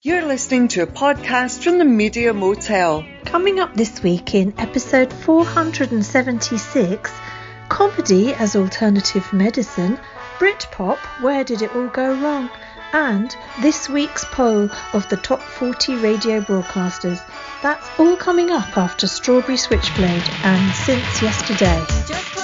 You're listening to a podcast from the Media Motel. Coming up this week in episode 476 Comedy as Alternative Medicine, Britpop, Where Did It All Go Wrong? and this week's poll of the top 40 radio broadcasters. That's all coming up after Strawberry Switchblade and Since Yesterday. Just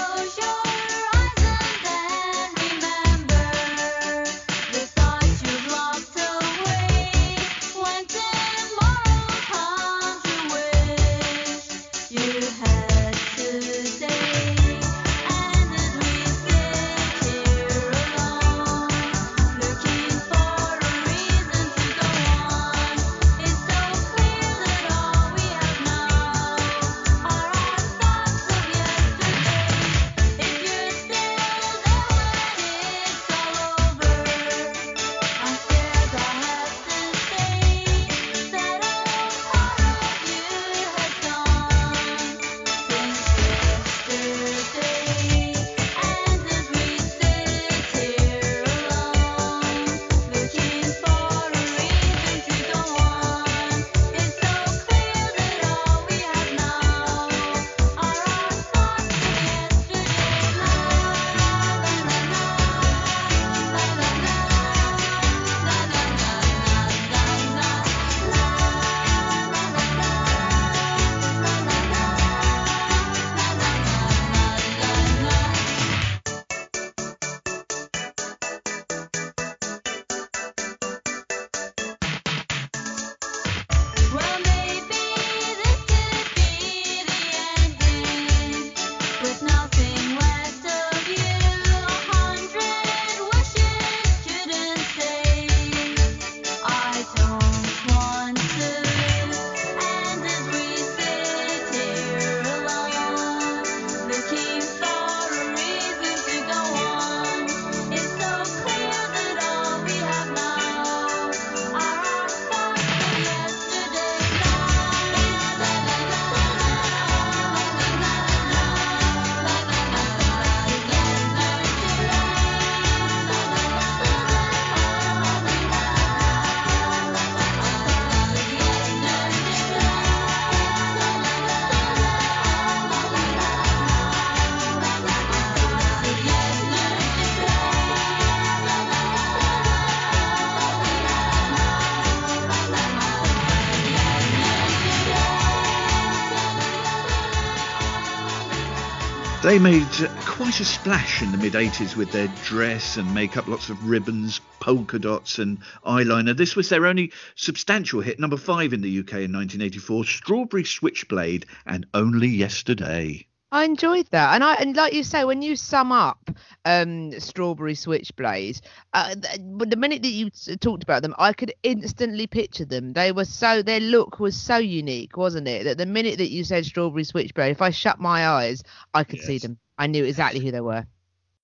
They made quite a splash in the mid 80s with their dress and makeup, lots of ribbons, polka dots, and eyeliner. This was their only substantial hit, number five in the UK in 1984 Strawberry Switchblade and Only Yesterday. I enjoyed that, and I and like you say, when you sum up um, Strawberry Switchblade, uh, th- but the minute that you talked about them, I could instantly picture them. They were so their look was so unique, wasn't it? That the minute that you said Strawberry Switchblade, if I shut my eyes, I could see them. I knew exactly who they were.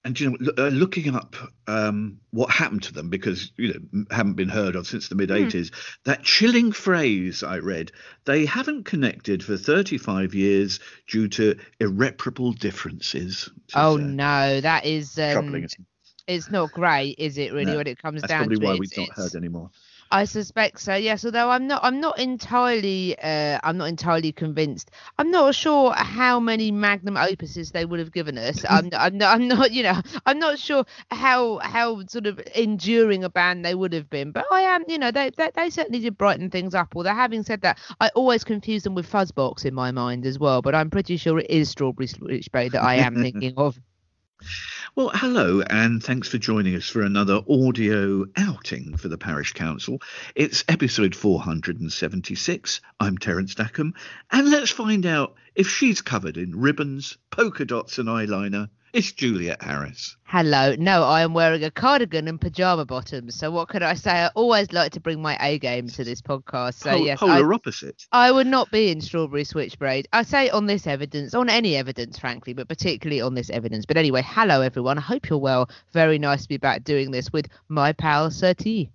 And you know, uh, looking up um, what happened to them because you know haven't been heard of since the mid '80s, that chilling phrase I read: "They haven't connected for 35 years due to irreparable differences." is, Oh uh, no, that is um, troubling. it's not great, is it? Really, No, when it comes That's down to why it, we've It's- not heard anymore. I suspect so. Yes, although I'm not. I'm not entirely. Uh, I'm not entirely convinced. I'm not sure how many magnum opuses they would have given us. I'm. I'm not. I'm not. You know. I'm not sure how how sort of enduring a band they would have been. But I am. You know. They they, they certainly did brighten things up. Although having said that, I always confuse them with Fuzzbox in my mind as well. But I'm pretty sure it is Strawberry Switchblade that I am thinking of. Well, hello, and thanks for joining us for another audio outing for the Parish Counsel. It's episode 476. I'm Terence Dackham, and let's find out if she's covered in ribbons, polka dots, and eyeliner. It's Juliet Harris. Hello. No, I am wearing a cardigan and pajama bottoms. So what could I say? I always like to bring my A game to this podcast. So Pol- yes, I, polar opposite. I would not be in strawberry switchblade. I say on this evidence, on any evidence, frankly, but particularly on this evidence. But anyway, hello everyone. I hope you're well. Very nice to be back doing this with my pal Sir T.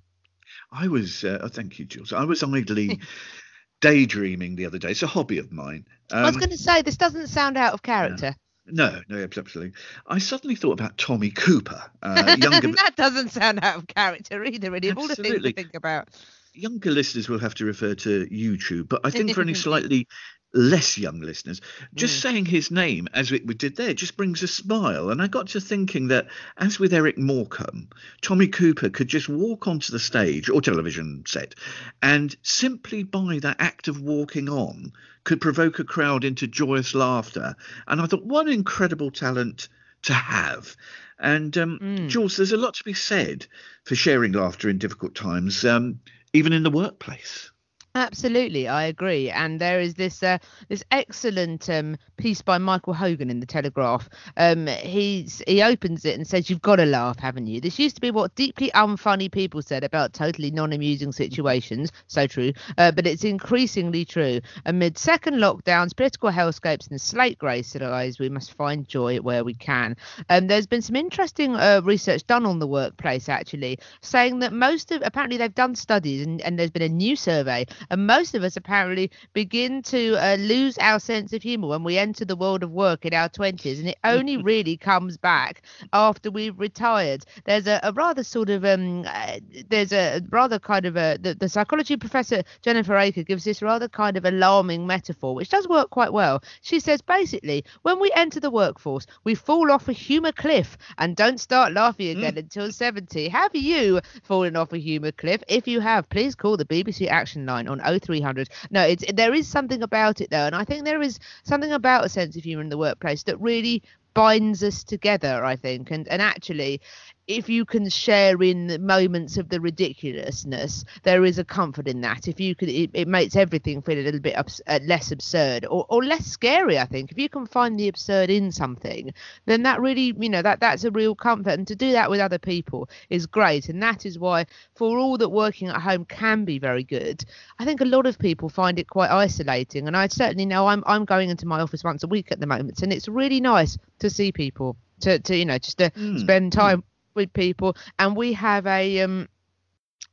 I was, uh, oh, thank you, Jules. I was idly daydreaming the other day. It's a hobby of mine. I was Um, going to say this doesn't sound out of character. No, no, absolutely. I suddenly thought about Tommy Cooper, uh, younger. that doesn't sound out of character either. Really, of all the things to Absolutely. think about. younger listeners will have to refer to YouTube, but I think for any slightly less young listeners, just saying his name as we, we did there just brings a smile. And I got to thinking that, as with Eric Morecambe, Tommy Cooper could just walk onto the stage or television set and simply by that act of walking on could provoke a crowd into joyous laughter. And I thought, what incredible talent to have. And um, Mm. Jules, there's a lot to be said for sharing laughter in difficult times, um, even in the workplace. Absolutely, I agree. And there is this uh, this excellent um, piece by Michael Hogan in the Telegraph. Um, he's he opens it and says, "You've got to laugh, haven't you?" This used to be what deeply unfunny people said about totally non-amusing situations. So true, uh, but it's increasingly true. Amid second lockdowns, political hellscapes, and slate grey skies, we must find joy where we can. Um, there's been some interesting uh, research done on the workplace actually, saying that most of apparently they've done studies and, and there's been a new survey and most of us apparently begin to uh, lose our sense of humor when we enter the world of work in our 20s and it only really comes back after we've retired. There's a, a rather sort of um uh, there's a rather kind of a the, the psychology professor jennifer aker gives this rather kind of alarming metaphor which does work quite well. She says basically when we enter the workforce we fall off a humor cliff and don't start laughing again until 70 have you fallen off a humor cliff? If you have please call the bbc action line on 0300 no it's there is something about it though and i think there is something about a sense of humor in the workplace that really binds us together i think. And and actually if you can share in the moments of the ridiculousness there is a comfort in that. If you could it, it makes everything feel a little bit abs- uh, less absurd or, or less scary i think. If you can find the absurd in something then that really you know that that's a real comfort. And to do that with other people is great. And that is why for all that working at home can be very good i think a lot of people find it quite isolating. And i certainly know i'm i'm going into my office once a week at the moment. And it's really nice to see people to to you know just to Mm. spend time with people and we have a um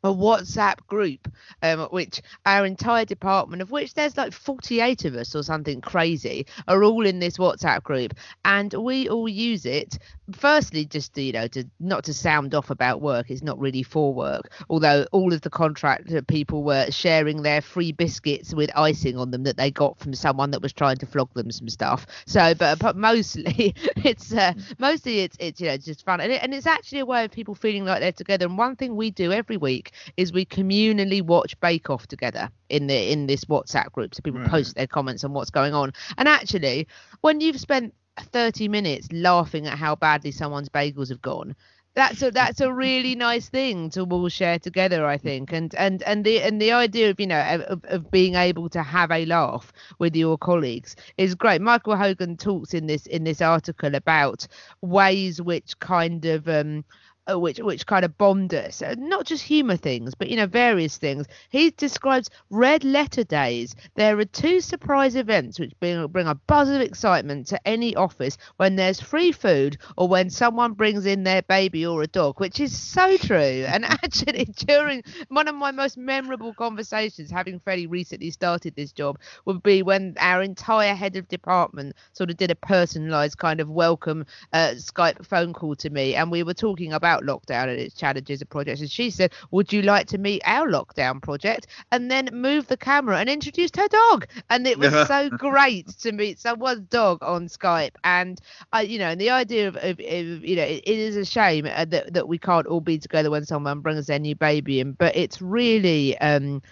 a WhatsApp group, um, which our entire department, of which there's like 48 of us or something crazy, are all in this WhatsApp group, and we all use it. Firstly, just to, you know, to not to sound off about work, it's not really for work. Although all of the contract uh, people were sharing their free biscuits with icing on them that they got from someone that was trying to flog them some stuff. So, but, uh, but mostly it's uh, mm. mostly it's it's you know just fun, and, it, and it's actually a way of people feeling like they're together. And one thing we do every week is we communally watch Bake Off together in the in this WhatsApp group, so people Right. post their comments on what's going on. And actually, when you've spent 30 minutes laughing at how badly someone's bagels have gone. That's a that's a really nice thing to all share together, I think, and and and the and the idea of you know of, of being able to have a laugh with your colleagues is great. Michael Hogan talks in this in this article about ways which kind of um which which kind of bombed us, uh, not just humour things, but you know various things. He describes red letter days. There are two surprise events which bring bring a buzz of excitement to any office when there's free food or when someone brings in their baby or a dog, which is so true. And actually, during one of my most memorable conversations, having fairly recently started this job, would be when our entire head of department sort of did a personalised kind of welcome uh, Skype phone call to me, and we were talking about lockdown and its challenges and projects. And she said, "Would you like to meet our lockdown project?" And then moved the camera and introduced her dog, and it was so great to meet someone's dog on Skype. And I, you know, and the idea of, of, of you know, it, it is a shame uh, that that we can't all be together when someone brings their new baby in, but it's really um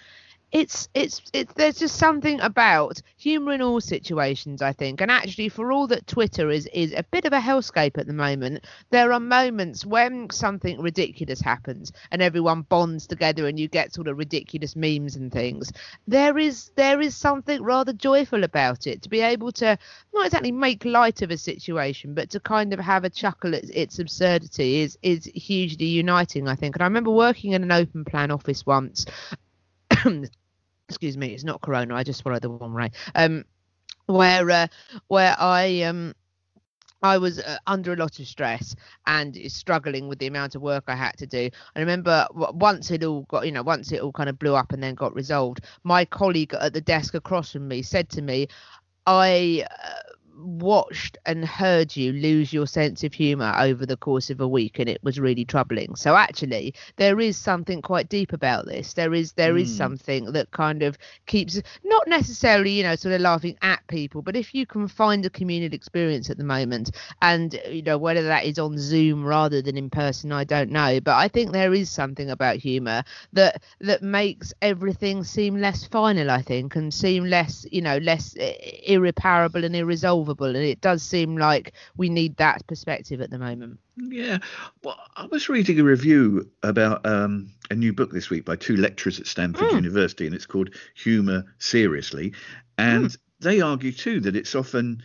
it's it's it's there's just something about humor in all situations i think. And actually for all that twitter is is a bit of a hellscape at the moment there are moments when something ridiculous happens and everyone bonds together and you get sort of ridiculous memes and things. There is there is something rather joyful about it to be able to not exactly make light of a situation but to kind of have a chuckle at its absurdity is is hugely uniting i think. And i remember working in an open plan office once excuse me, it's not corona. I just swallowed the one right. Um, where uh, where I um I was uh, under a lot of stress and struggling with the amount of work I had to do. I remember once it all got, you know, once it all kind of blew up and then got resolved, my colleague at the desk across from me said to me, I. Uh, watched and heard you lose your sense of humor over the course of a week and it was really troubling. So actually there is something quite deep about this. There is there is Mm. something that kind of keeps not necessarily you know sort of laughing at people but if you can find a communal experience at the moment and you know whether that is on zoom rather than in person i don't know. But i think there is something about humor that that makes everything seem less final i think and seem less you know less uh, irreparable and irresolvable and it does seem like we need that perspective at the moment Yeah. Well, I was reading a review about um, a new book this week by two lecturers at Stanford Mm. University, and it's called Humour Seriously. And they argue too that it's often,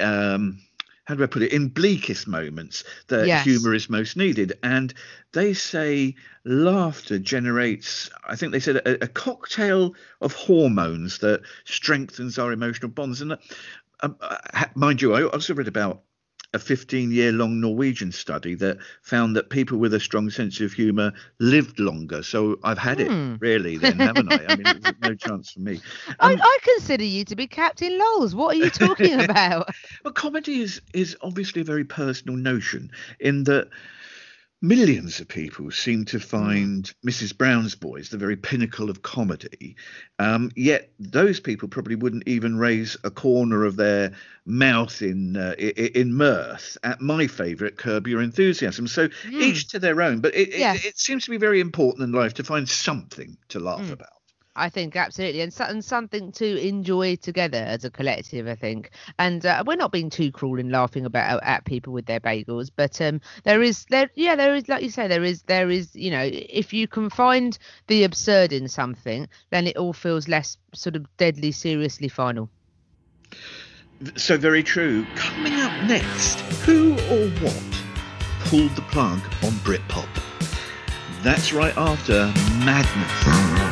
um, how do I put it, in bleakest moments that Yes. humour is most needed. And they say laughter generates, I think they said, a, a cocktail of hormones that strengthens our emotional bonds. And uh, um, uh, mind you, I also read about a 15 year long Norwegian study that found that people with a strong sense of humour lived longer. So I've had Hmm. it, really, then, haven't I? I mean, there's no chance for me. I, Um, I consider you to be captain lols what are you talking about well, comedy is, is obviously a very personal notion in that millions of people seem to find Mrs. Brown's Boys the very pinnacle of comedy. Um, yet those people probably wouldn't even raise a corner of their mouth in uh, in mirth at my favourite Curb Your Enthusiasm. So each to their own. But it, it, it seems to be very important in life to find something to laugh about. I think absolutely, and, and something to enjoy together as a collective. I think, and uh, we're not being too cruel in laughing about at people with their bagels, but um, there is there, yeah, there is like you say, there is there is you know, if you can find the absurd in something, then it all feels less sort of deadly seriously final. So very true. Coming up next, who or what pulled the plug on Britpop? That's right after Madness.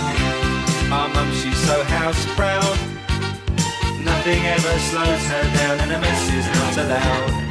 Our mum, she's so house proud. Nothing ever slows her down, and a mess is not allowed.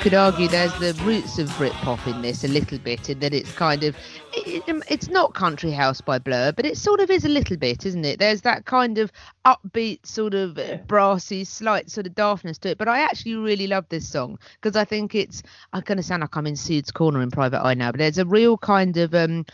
Could argue there's the roots of Britpop in this a little bit, and that it's kind of it, it- it's not Country House by Blur, but it sort of is a little bit, isn't it? There's that kind of upbeat, sort of uh, brassy, slight sort of daftness to it. But I actually really love this song because I think it's. I'm going to sound like I'm in Pseuds corner in Private Eye now, but there's a real kind of um,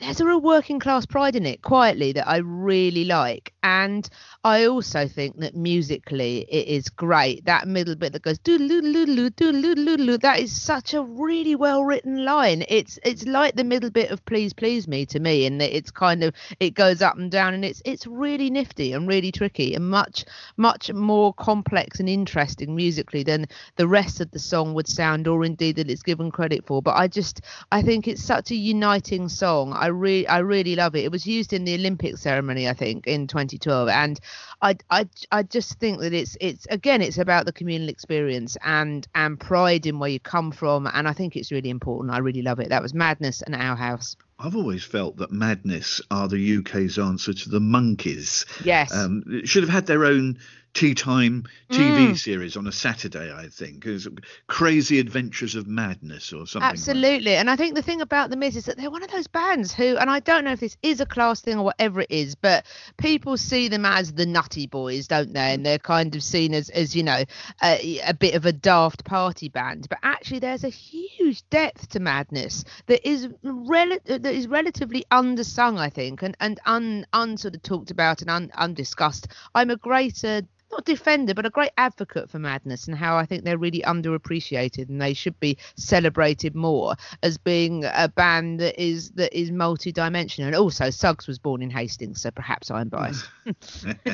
there's a real working class pride in it quietly that I really like. And I also think that musically it is great. That middle bit that goes doodle-doodle-doodle, doodle-doodle-doodle, that is such a really well written line. It's it's like the middle bit of Please Please Me to me in that it's kind of it goes up and down and it's it's really nifty and really tricky and much much more complex and interesting musically than the rest of the song would sound or indeed that it's given credit for. But I just I think it's such a uniting song. I really I really love it. It was used in the Olympic ceremony, I think, in 2012, and I I I just think that it's it's again it's about the communal experience and and pride in where you come from, and I think it's really important. I really love it. That was Madness and Our House. I've always felt that Madness are the UK's answer to the Monkees. Yes. Um, should have had their own tea time TV Mm. series on a Saturday, I think. It Crazy Adventures of Madness or something. like. Absolutely. And I think the thing about them is, is that they're one of those bands who, and I don't know if this is a class thing or whatever it is, but people see them as the nutty boys, don't they? And they're kind of seen as, as you know, a, a bit of a daft party band. But actually, there's a huge depth to Madness that is rel- that is relatively undersung, I think, and and un, un sort of talked about and un, undiscussed. I'm a greater not defender, but a great advocate for Madness and how I think they're really underappreciated and they should be celebrated more as being a band that is that is multi-dimensional. And also, Suggs was born in Hastings, so perhaps I'm biased.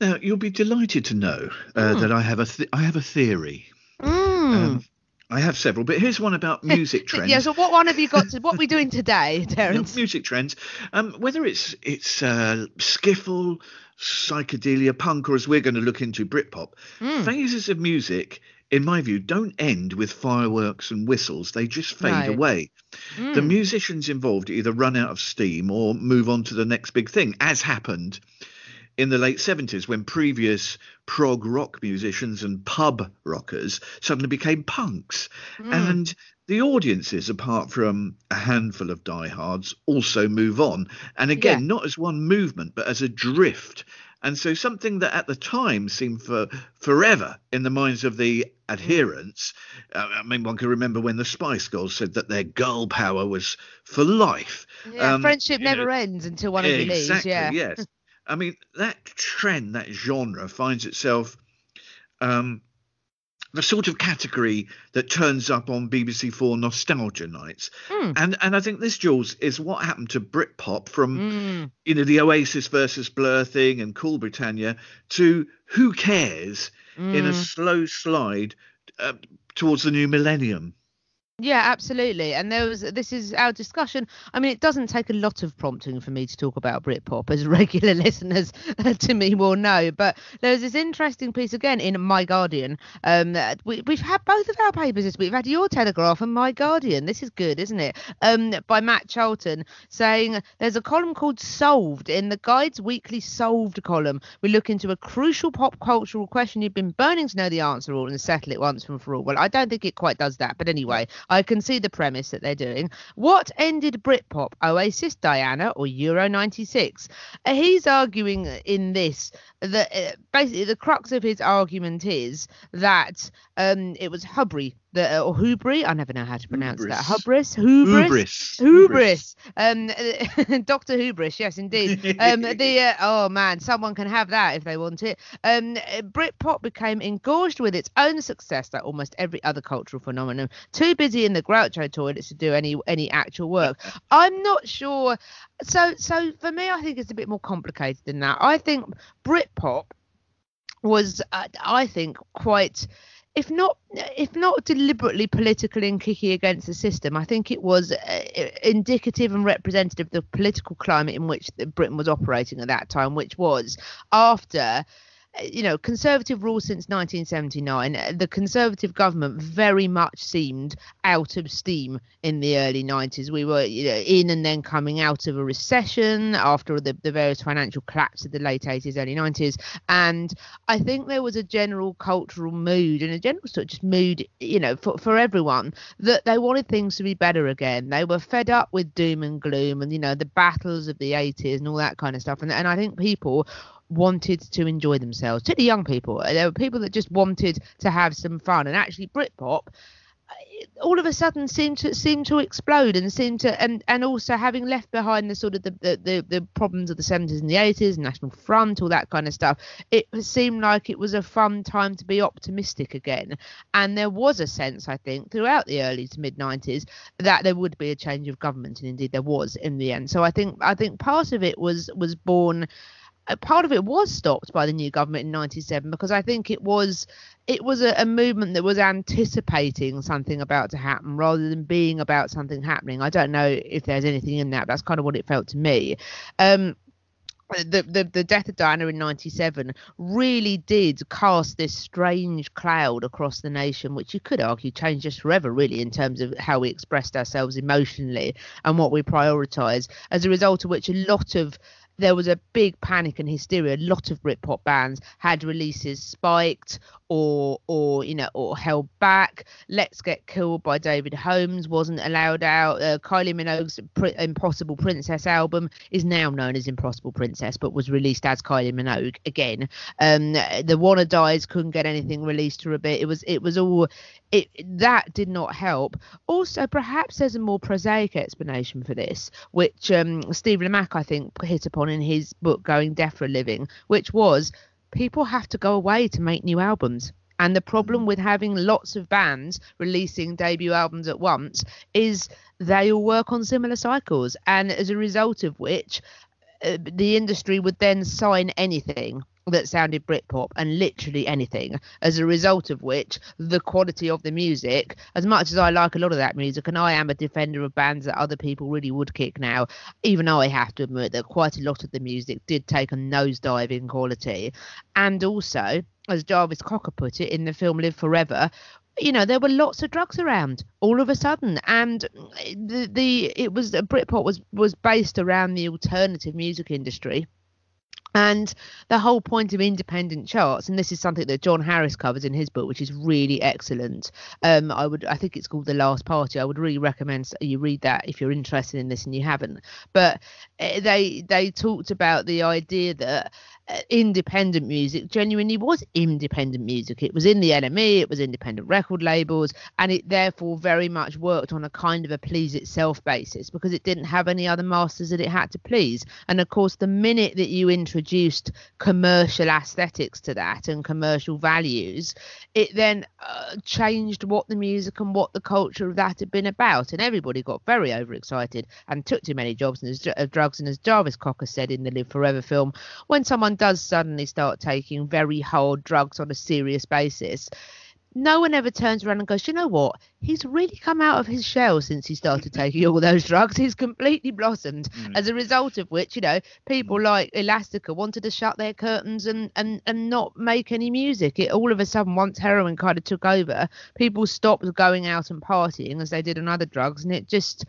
now you'll be delighted to know uh, Hmm. that I have a th- I have a theory. Mm. Um, I have several, but here's one about music trends. Yeah. So what one have you got? To, what are we doing today, Terence? music trends. Um, whether it's it's uh, skiffle, psychedelia, punk, or as we're going to look into Britpop, Mm. phases of music, in my view, don't end with fireworks and whistles. They just fade No. away. The Mm. musicians involved either run out of steam or move on to the next big thing, as happened in the late 70s when previous prog rock musicians and pub rockers suddenly became punks. Mm. And the audiences, apart from a handful of diehards, also move on. And again, Yeah. not as one movement, but as a drift. And so something that at the time seemed for forever in the minds of the adherents. uh, I mean, one can remember when the Spice Girls said that their girl power was for life. Yeah, um, friendship you know, never ends until one of you leaves. Exactly. Yeah. Yes. I mean that trend, that genre, finds itself um, the sort of category that turns up on BBC Four nostalgia nights, Hmm. and and I think this, Jules, is what happened to Britpop from Mm. you know the Oasis versus Blur thing and Cool Britannia to Who Cares in a Mm. slow slide uh, towards the new millennium. Yeah, absolutely. And there was this is our discussion. I mean, it doesn't take a lot of prompting for me to talk about Britpop, as regular listeners to me will know. But there was this interesting piece again in My Guardian. Um, we, we've had both of our papers this week. We've had your Telegraph and My Guardian. This is good, isn't it? Um, by Matt Charlton saying there's a column called Solved in the Guide's weekly Solved column. We look into a crucial pop cultural question you've been burning to know the answer all and settle it once and for all. Well, I don't think it quite does that, but anyway, I can see the premise that they're doing. What ended Britpop? Oasis, Diana, or Euro 96? Uh, he's arguing in this that uh, basically the crux of his argument is that um, it was Hubry, the, or Hubry, I never know how to pronounce that. Hubris? Hubris? Hubris. Hubris. Um, Dr. Hubris, yes, indeed. Um, the uh, oh man, someone can have that if they want it. Um, uh, Britpop became engorged with its own success, like almost every other cultural phenomenon. Too busy in the Groucho toilets to do any any actual work. I'm not sure. So so for me, I think it's a bit more complicated than that. I think Britpop was, uh, I think, quite if not if not deliberately political and kicky against the system, I think it was uh, indicative and representative of the political climate in which Britain was operating at that time, which was after you know, conservative rule since 1979. uh, The conservative government very much seemed out of steam in the early 90s. We were you know, in and then coming out of a recession after the, the various financial collapse of the late 80s, early 90s. And I think there was a general cultural mood and a general sort of just mood, you know, for, for everyone that they wanted things to be better again. They were fed up with doom and gloom and, you know, the battles of the 80s and all that kind of stuff. And, and I think people wanted to enjoy themselves, particularly young people. There were people that just wanted to have some fun. And actually, Britpop uh, all of a sudden seemed to seem to explode and seemed to and and also having left behind the sort of the the, the, the problems of the 70s and the 80s national front all that kind of stuff it seemed like it was a fun time to be optimistic again and there was a sense i think throughout the early to mid 90s that there would be a change of government and indeed there was in the end so i think i think part of it was was born uh, part of it was stopped by the new government in 97 because i think it was it was a, a movement that was anticipating something about to happen rather than being about something happening i don't know if there's anything in that that's kind of what it felt to me um the, the the death of Diana in '97 really did cast this strange cloud across the nation, which you could argue changed us forever, really, in terms of how we expressed ourselves emotionally and what we prioritise. As a result of which, a lot of there was a big panic and hysteria. A lot of Britpop bands had releases spiked or or you know or held back. Let's Get Killed by David Holmes wasn't allowed out. Uh, Kylie Minogue's Impossible Princess album is now known as Impossible Princess, but was released as Kylie Minogue again. Um, the Wannadies couldn't get anything released for a bit. It was it was all it that did not help. Also, perhaps there's a more prosaic explanation for this, which um, Steve Lamacq I think hit upon in his book Going Deaf for a Living, which was people have to go away to make new albums. And the problem with having lots of bands releasing debut albums at once is they all work on similar cycles. And as a result of which, uh, the industry would then sign anything that sounded Britpop and literally anything. As a result of which, the quality of the music, as much as I like a lot of that music, and I am a defender of bands that other people really would kick now, even though I have to admit that quite a lot of the music did take a nosedive in quality. And also, as Jarvis Cocker put it in the film Live Forever, you know there were lots of drugs around all of a sudden and the the it was Britpop was was based around the alternative music industry and the whole point of independent charts, and this is something that John Harris covers in his book, which is really excellent. Um, I would, I think it's called The Last Party. I would really recommend you read that if you're interested in this and you haven't. But uh, they they talked about the idea that independent music genuinely was independent music. It was in the NME, it was independent record labels, and it therefore very much worked on a kind of a please itself basis because it didn't have any other masters that it had to please. And of course, the minute that you introduced commercial aesthetics to that and commercial values, it then uh, changed what the music and what the culture of that had been about. And everybody got very overexcited and took too many jobs and as, uh, drugs. And as Jarvis Cocker said in the Live Forever film, when someone does suddenly start taking very hard drugs on a serious basis, no one ever turns around and goes, you know what? He's really come out of his shell since he started taking all those drugs. He's completely blossomed. Mm. As a result of which, you know, people mm. like Elastica wanted to shut their curtains and, and, and not make any music. It all of a sudden, once heroin kind of took over, people stopped going out and partying as they did on other drugs, and it just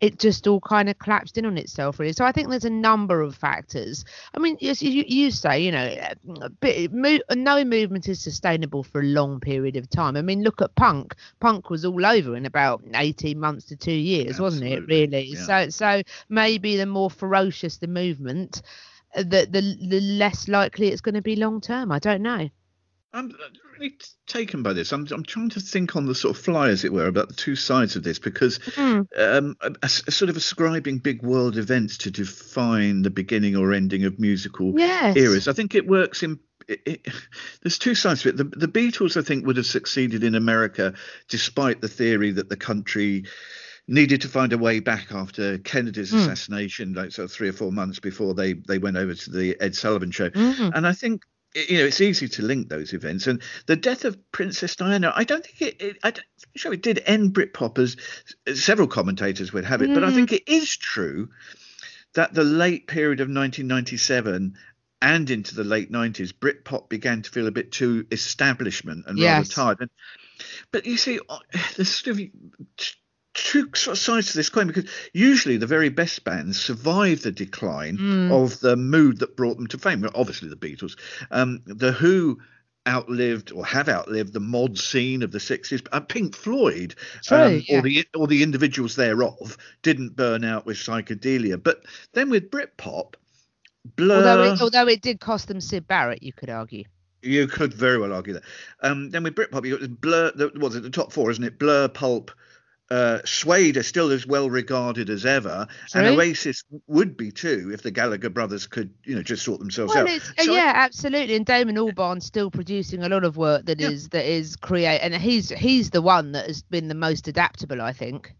it just all kind of collapsed in on itself really. So i think there's a number of factors. I mean yes you, you say you know a bit, mo- no movement is sustainable for a long period of time. I mean look at punk. Punk was all over in about 18 months to two years wasn't it really? Yeah. so so maybe the more ferocious the movement uh, the the, the less likely it's going to be long term. I don't know I'm really taken by this. I'm, I'm trying to think on the sort of fly, as it were, about the two sides of this because Mm. um, a, a sort of ascribing big world events to define the beginning or ending of musical yes eras. I think it works in. It, it, there's two sides to it. The, the Beatles, I think, would have succeeded in America despite the theory that the country needed to find a way back after Kennedy's Hmm. assassination, like sort of three or four months before they they went over to the Ed Sullivan show. Mhm. And I think you know it's easy to link those events. And the death of Princess Diana, I don't think it. it I don't, sure it did end Britpop as several commentators would have it, but I Mm. think it is true that the late period of 1997 and into the late 90s, Britpop began to feel a bit too establishment and Yes. rather tired. And, but you see, the there's sort of two sort of sides to this coin because usually the very best bands survive the decline Mm. of the mood that brought them to fame. Well, obviously, the Beatles. Um, the Who outlived or have outlived the mod scene of the 60s uh, pink floyd um, yeah. or the or the individuals thereof didn't burn out with psychedelia but then with britpop blur Although it, although it did cost them Syd Barrett, you could argue. you could very well argue that. Um, then with Britpop, you got Blur. The, what's it? The top four, isn't it? Blur, Pulp, uh, Suede are still as well regarded as ever, and Oasis would be too if the Gallagher brothers could, you know, just sort themselves Well, out. it's, uh, So I- yeah, absolutely. And Damon Albarn's still producing a lot of work that is Yeah. that is create, and he's he's the one that has been the most adaptable, I think.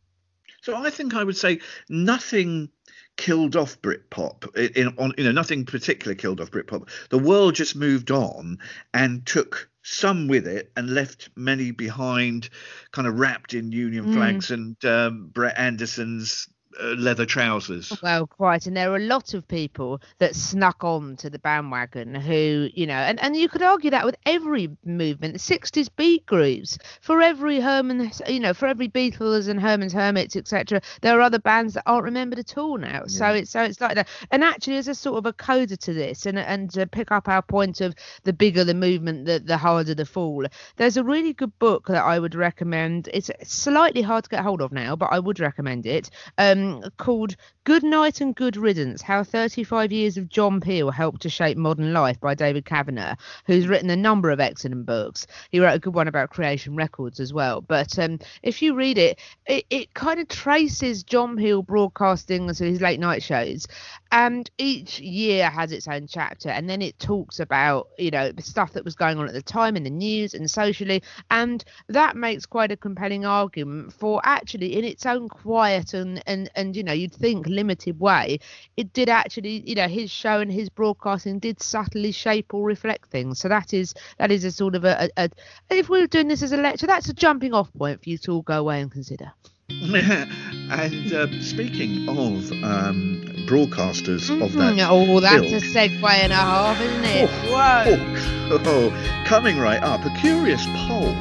So I think I would say nothing killed off Britpop. In on you know nothing particular killed off Britpop. The world just moved on and took some with it and left many behind, kind of wrapped in Union Mm. flags and um, Brett Anderson's uh, leather trousers. Well, quite. And there are a lot of people that snuck on to the bandwagon who, you know, and, and you could argue that with every movement, the 60s beat groups, for every Herman, you know, for every Beatles and Herman's Hermits, etc. There are other bands that aren't remembered at all now. So it's so it's like that. And actually, as a sort of a coda to this, and and to pick up our point of the bigger the movement, the the harder the fall. There's a really good book that I would recommend. It's slightly hard to get hold of now, but I would recommend it. Um, Um, called Good Night and Good Riddance How 35 Years of John Peel Helped to Shape Modern Life by David Cavanagh, who's written a number of excellent books. He wrote a good one about Creation Records as well. But um, if you read it, it, it kind of traces John Peel broadcasting so his late night shows, and each year has its own chapter, and then it talks about you know the stuff that was going on at the time in the news and socially, and that makes quite a compelling argument for actually in its own quiet and and and you know you'd think limited way it did actually you know his show and his broadcasting did subtly shape or reflect things. So that is that is a sort of a, a, a if we were doing this as a lecture that's a jumping off point for you to all go away and consider. And uh, speaking of um, broadcasters of that. Oh that's ilk, a segue and a half isn't it? Oh, whoa. Oh, oh, coming right up, a curious poll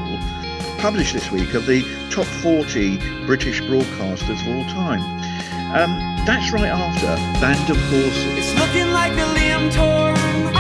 published this week of the top 40 British broadcasters of all time. Um, that's right after Band of Horses. It's looking like a limb torn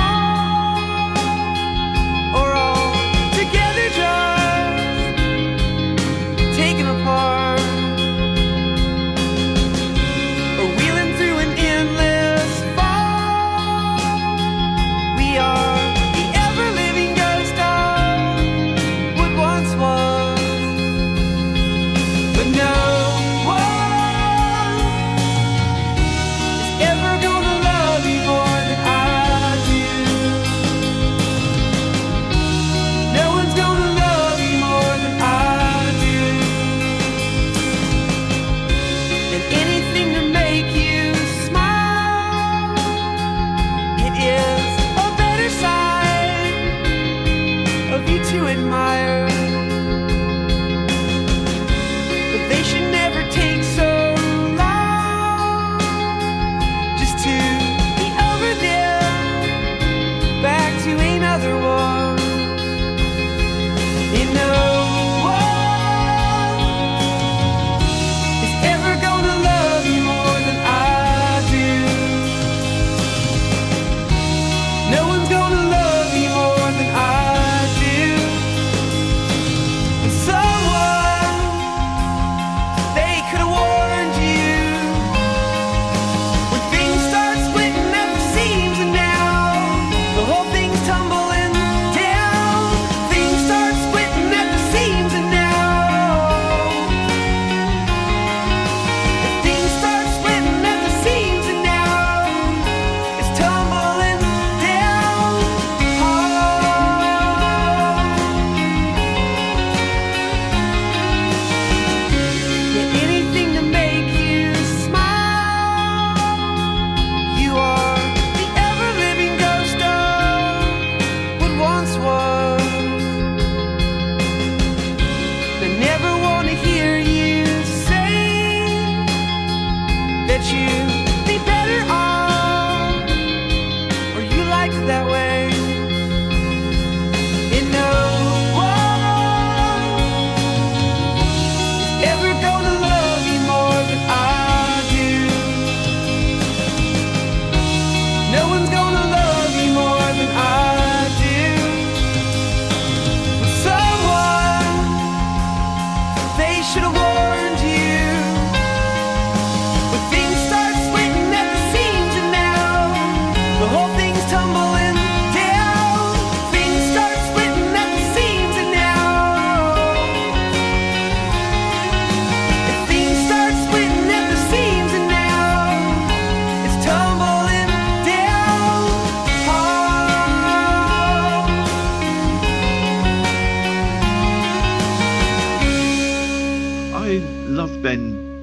that way.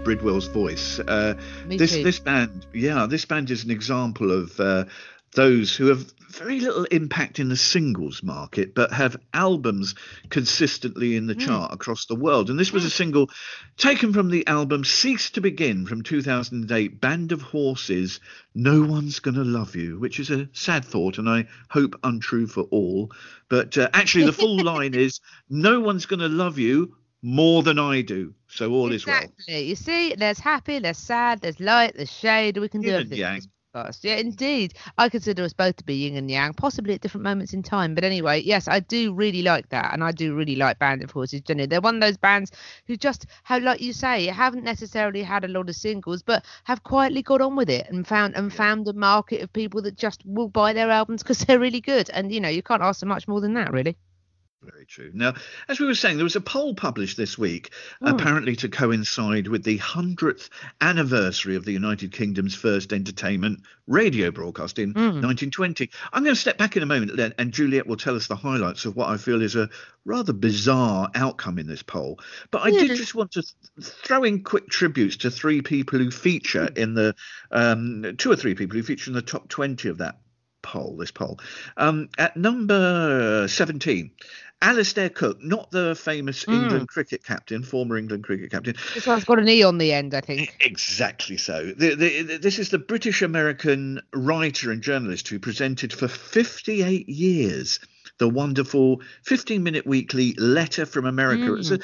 Bridwell's voice. Uh, this too. this band, yeah, this band is an example of uh, those who have very little impact in the singles market, but have albums consistently in the chart across the world. And this was a single taken from the album "Cease to Begin" from 2008, "Band of Horses." No one's gonna love you, which is a sad thought, and I hope untrue for all. But uh, actually, the full line is, "No one's gonna love you." More than I do, so all is well. Exactly. You see, there's happy, there's sad, there's light, there's shade. We can do Yin and everything. yang. in this podcast. Yeah, indeed. I consider us both to be yin and yang, possibly at different moments in time. But anyway, yes, I do really like that, and I do really like Band of Horses. Jenny, they're one of those bands who just, how like you say, haven't necessarily had a lot of singles, but have quietly got on with it and found and found a market of people that just will buy their albums because they're really good. And you know, you can't ask for much more than that, really. Very true. Now, as we were saying, there was a poll published this week, Oh. apparently to coincide with the 100th anniversary of the United Kingdom's first entertainment radio broadcast in Mm. 1920. I'm going to step back in a moment, and- and Juliet will tell us the highlights of what I feel is a rather bizarre outcome in this poll. But I Yeah. did just want to th- throw in quick tributes to three people who feature Mm. in the um, two or three people who feature in the top 20 of that poll, this poll. Um, at number 17, Alistair Cooke, not the famous Mm. England cricket captain, former England cricket captain. This one's got an E on the end, I think. Exactly so. The, the, the- this is the British American writer and journalist who presented for 58 years the wonderful 15 minute weekly Letter from America. It was a,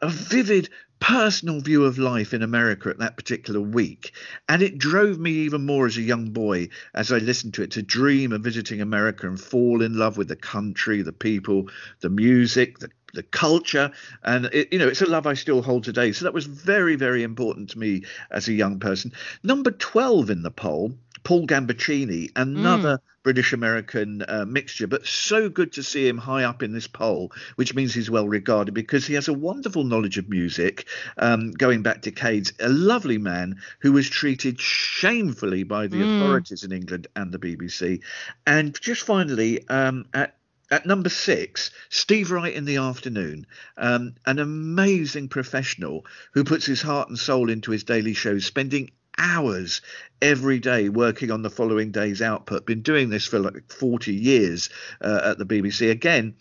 a vivid personal view of life in America at that particular week. And it drove me even more as a young boy as I listened to it to dream of visiting America and fall in love with the country, the people, the music, the the culture and it, you know it's a love i still hold today so that was very very important to me as a young person number 12 in the poll paul gambaccini another british american uh, mixture but so good to see him high up in this poll which means he's well regarded because he has a wonderful knowledge of music um, going back decades a lovely man who was treated shamefully by the authorities in england and the bbc and just finally um, at at number six, Steve Wright in the afternoon, um, an amazing professional who puts his heart and soul into his daily shows, spending hours every day working on the following day's output. Been doing this for like 40 years uh, at the BBC. Again,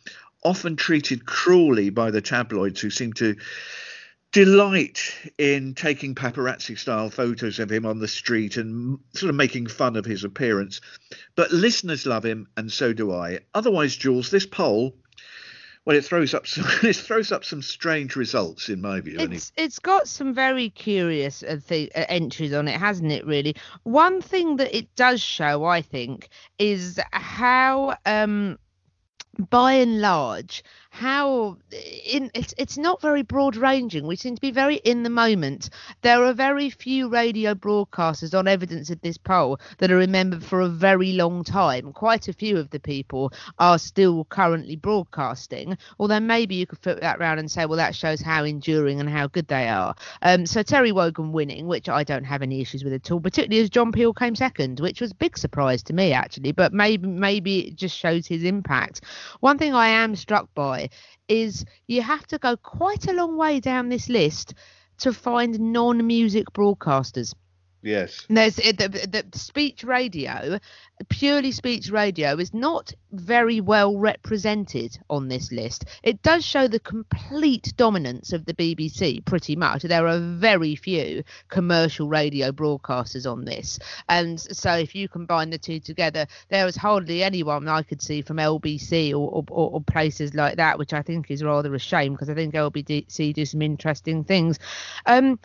often treated cruelly by the tabloids who seem to delight in taking paparazzi style photos of him on the street and sort of making fun of his appearance. But listeners love him, and so do I. Otherwise, Jules, this poll, well, it throws up some, it throws up some strange results in my view. It's it's got some very curious uh, th- uh, entries on it, hasn't it? Really, one thing that it does show, I think, is how um by and large how in it's it's not very broad ranging we seem to be very in the moment. There are very few radio broadcasters on evidence of this poll that are remembered for a very long time. Quite a few of the people are still currently broadcasting. Although maybe you could flip that round and say well that shows how enduring and how good they are. Um so terry wogan winning which i don't have any issues with at all particularly as john peel came second which was a big surprise to me actually but maybe maybe it just shows his impact. One thing I am struck by is you have to go quite a long way down this list to find non-music broadcasters. Yes. There's uh, the, the, speech radio, purely speech radio, is not very well represented on this list. It does show the complete dominance of the BBC, pretty much. There are very few commercial radio broadcasters on this, and so if you combine the two together, there is hardly anyone I could see from LBC or, or, or places like that, which I think is rather a shame because I think LBC do some interesting things. Um,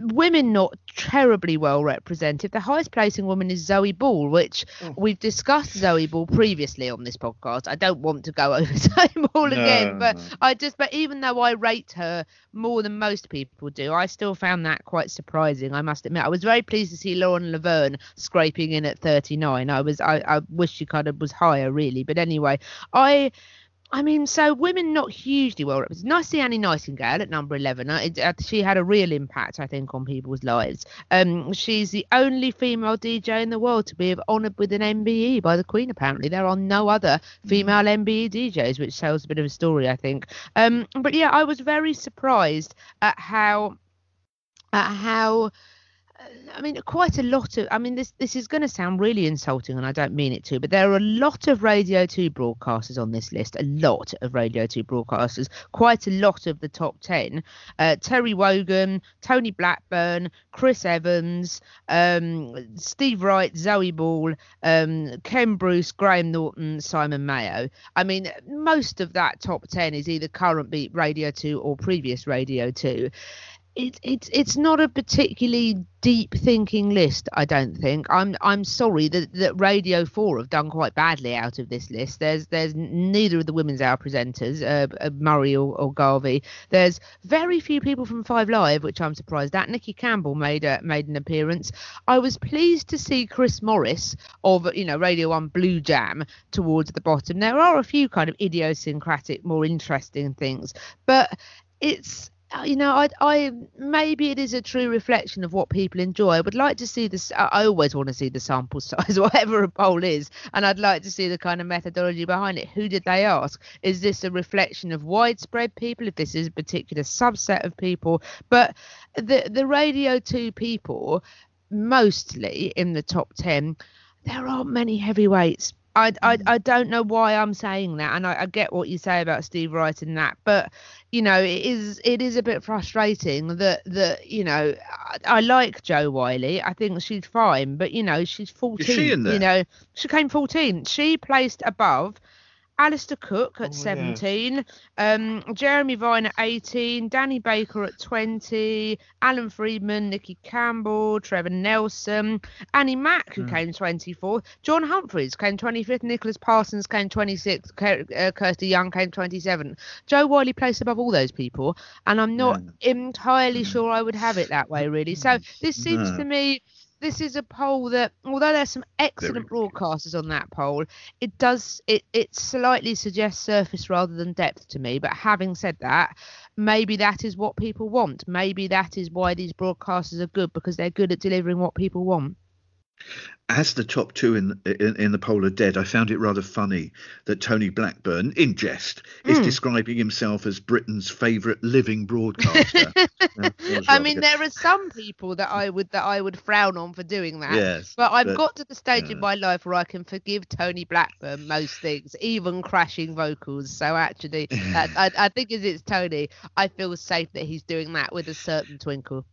women not terribly well represented. The highest placing woman is Zoe Ball, which Oh. we've discussed Zoe Ball previously on this podcast. I don't want to go over Zoe Ball again, but no. I just, but even though I rate her more than most people do, I still found that quite surprising. I must admit, I was very pleased to see Lauren Laverne scraping in at 39. I was, I, I wish she kind of was higher, really. But anyway, I. I mean, so women not hugely well represented. Nice to see Annie Nightingale at number 11. Uh, It, uh, she had a real impact, I think, on people's lives. Um, she's the only female DJ in the world to be honoured with an MBE by the Queen, apparently. There are no other female MBE DJs, which tells a bit of a story, I think. Um, but yeah, I was very surprised at how at how I mean, quite a lot of. I mean, this this is going to sound really insulting, and I don't mean it to, but there are a lot of Radio Two broadcasters on this list. A lot of Radio Two broadcasters. Quite a lot of the top ten. Uh, Terry Wogan, Tony Blackburn, Chris Evans, um, Steve Wright, Zoe Ball, um, Ken Bruce, Graham Norton, Simon Mayo. I mean, most of that top ten is either current beat Radio Two or previous Radio Two it, it's it's not a particularly deep thinking list. I don't think. I'm I'm sorry that, that Radio Four have done quite badly out of this list. There's there's neither of the women's hour presenters, uh, uh, Murray or, or Garvey. There's very few people from Five Live, which I'm surprised at. Nicky Campbell made a, made an appearance. I was pleased to see Chris Morris of you know Radio One Blue Jam towards the bottom. There are a few kind of idiosyncratic, more interesting things, but it's Uh, you know, I, I maybe it is a true reflection of what people enjoy. I would like to see this. I I always want to see the sample size, whatever a poll is, and I'd like to see the kind of methodology behind it. Who did they ask? Is this a reflection of widespread people? If this is a particular subset of people, but the the Radio Two people, mostly in the top ten, there aren't many heavyweights. I, I, mm. I don't know why I'm saying that, and I, I get what you say about Steve Wright and that, but you know it is it is a bit frustrating that that you know I, I like Jo Whiley. I think she's fine, but you know she's 14. in there? You know she came 14. She placed above. Alistair Cooke at Oh, yeah. 17, um, Jeremy Vine at 18, Danny Baker at 20, Alan Freeman, Nicky Campbell, Trevor Nelson, Annie Mac, who Mm. came 24th, John Humphrys came 25th, Nicholas Parsons came 26th, Ker- uh, Kirsty Young came 27th. Jo Whiley placed above all those people, and I'm not entirely Mm. sure I would have it that way, really. So this seems No. to me. This is a poll that, although there's some excellent broadcasters on that poll, it does it it slightly suggests surface rather than depth to me. But having said that, maybe that is what people want. Maybe that is why these broadcasters are good because they're good at delivering what people want. As the top two in, in in the poll are dead, I found it rather funny that Tony Blackburn, in jest, is Mm. describing himself as Britain's favourite living broadcaster. Yeah, I mean, good. there are some people that I would that I would frown on for doing that. Yes, But I've but, got to the stage in my life where I can forgive Tony Blackburn most things, even crashing vocals. So actually, I, I think as it's Tony, I feel safe that he's doing that with a certain twinkle.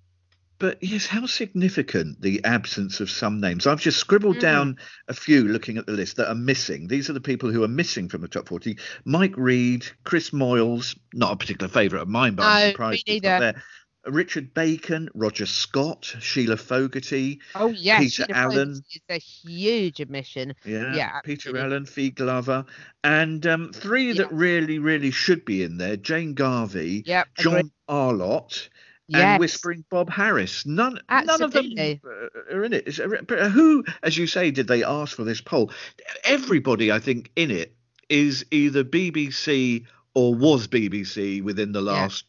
But yes, how significant the absence of some names. I've just scribbled Mhm. down a few looking at the list that are missing. These are the people who are missing from the top 40. Mike Read, Chris Moyles, not a particular favourite of mine, but No, I'm surprised he's not there. Richard Bacon, Roger Scott, Sheila Fogarty, Oh yes, Peter Sheila Allen. Is a huge admission. yeah, Yeah, Peter absolutely. Allen, Fi Glover, and um, three that really, really should be in there: Jane Garvey, Yep, John agreed. Arlott, Yes. and Whispering Bob Harris. None, none of them uh, are in it. Who, as you say, did they ask for this poll? Everybody, I think, in it is either BBC or was BBC within the last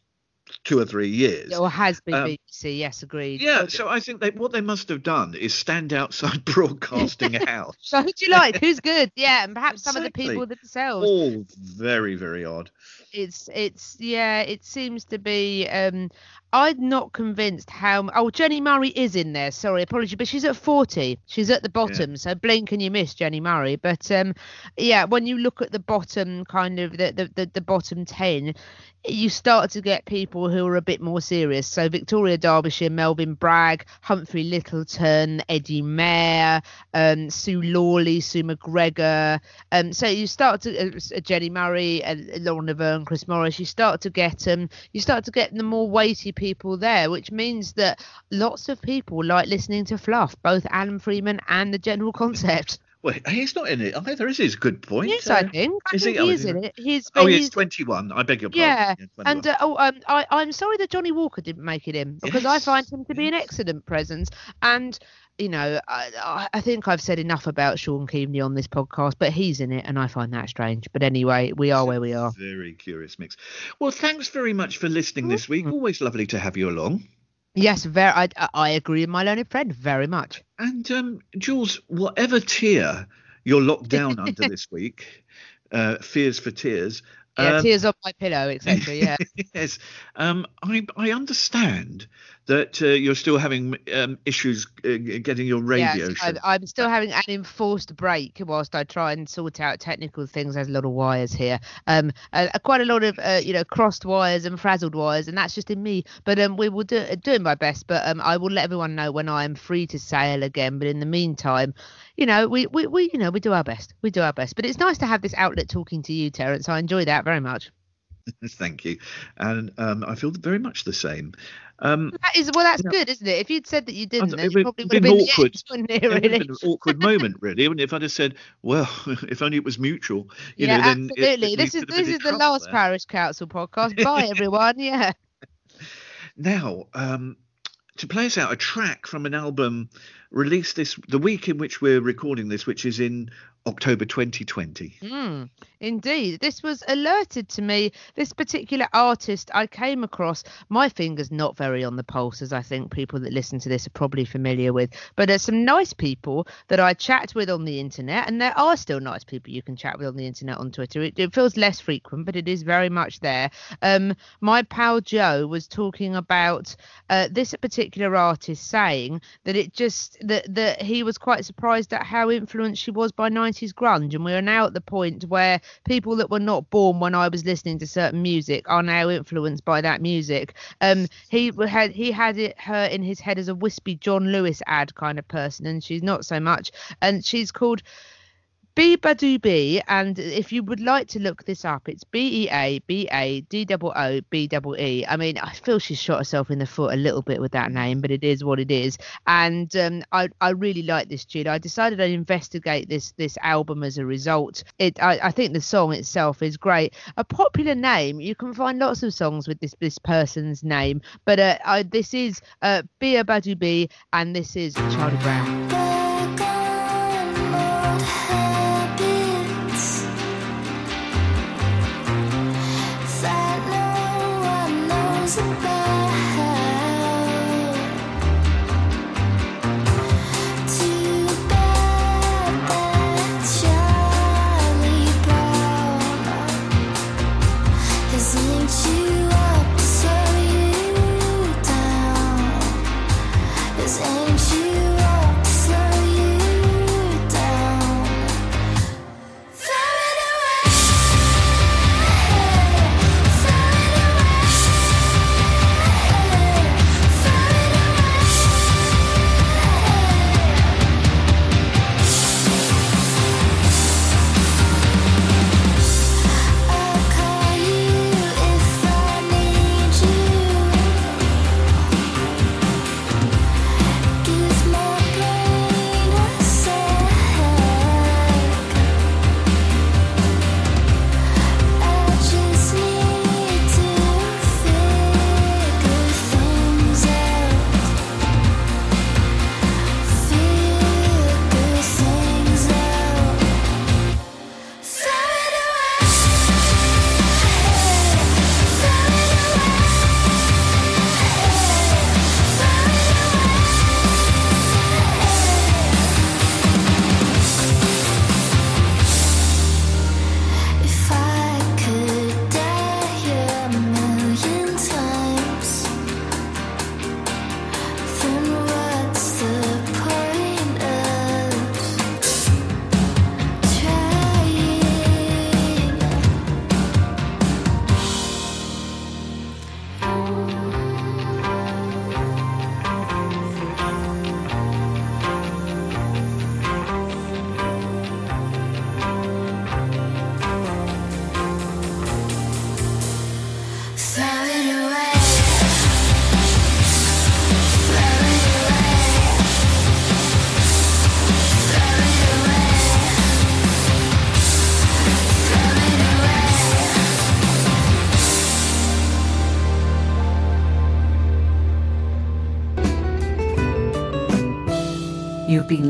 two or three years. Or has been Um, BBC. Yes, agreed. Yeah, so I think they, what they must have done is stand outside Broadcasting House. So who do you like? Who's good? Yeah, and perhaps some of the people themselves. All very, very odd. it's it's yeah it seems to be um i'm not convinced how oh jenny murray is in there sorry apology but she's at 40 she's at the bottom so blink and you miss jenny murray but um yeah when you look at the bottom kind of the the, the, the bottom 10 you start to get people who are a bit more serious. So Victoria Derbyshire, Melvin Bragg, Humphrey Lyttelton, Eddie Mair, um, Sue Lawley, Sue MacGregor. Um, so you start to uh, uh, Jenny Murray, uh, Lauren Laverne, Chris Morris. You start to get um, you start to get the more weighty people there, which means that lots of people like listening to fluff, both Alan Freeman and the general concept. Well, he's not in it either, is he? It's a good point. Yes, Uh, I think. I is think he? Oh, he is in it. He's, Oh, he's he's 21. I beg your pardon. Yeah, 21. and uh, oh, um, I, I'm sorry that Johnnie Walker didn't make it in because I find him to be an excellent presence. And you know, I, I- think I've said enough about Shaun Keaveny on this podcast, but he's in it, and I find that strange. But anyway, we are where we are. Very curious mix. Well, thanks very much for listening this week. Always lovely to have you along. Yes, very. I, I agree with my learned friend very much. And um, Jules, whatever tier you're locked down under this week, uh, fears for tears. Yeah, um, tears on my pillow, etc. Yeah. yes, um, I I understand that uh, you're still having um, issues uh, getting your radio Yes. I'm, I'm still having an enforced break whilst I try and sort out technical things. There's a lot of wires here, um, uh, quite a lot of uh, you know crossed wires and frazzled wires, and that's just in me. But um, we will do doing my best. But um, I will let everyone know when I am free to sail again. But in the meantime, you know, we, we, we you know we do our best. We do our best. But it's nice to have this outlet talking to you, Terence. I enjoy that very much. Thank you, and um, I feel very much the same. Um, That is well, that's Yeah. good, isn't it? If you'd said that you didn't, it would- probably have been awkward. yes, it, it would have really? been an awkward moment, really, wouldn't? If I'd have said, "Well, if only it was mutual," you yeah, know, then it- absolutely. this is this is the last there. parish counsel podcast. Bye, everyone. Yeah. Now, um, to play us out, a track from an album released this the week in which we're recording this, which is in October 2020. Mm, indeed. This was alerted to me. This particular artist I came across, my finger's not very on the pulse, as I think people that listen to this are probably familiar with. But there's some nice people that I chat with on the internet, and there are still nice people you can chat with on the internet on Twitter. It, it feels less frequent, but it is very much there. Um, my pal Joe was talking about uh, this particular artist saying that it just that that he was quite surprised at how influenced she was by 90s grunge and we are now at the point where people that were not born when I was listening to certain music are now influenced by that music. Um he had he had it her in his head as a wispy John Lewis ad kind of person and she's not so much. And she's called Beabadoobee, and if you would like to look this up, it's B E A B A D O O B E. I mean, I feel she's shot herself in the foot a little bit with that name, but it is what it is. And um, I I really like this tune. I decided I'd investigate this this album as a result. It I, I think the song itself is great. A popular name. You can find lots of songs with this this person's name, but uh, I, this is uh, Beabadoobee, and this is Charlie Brown.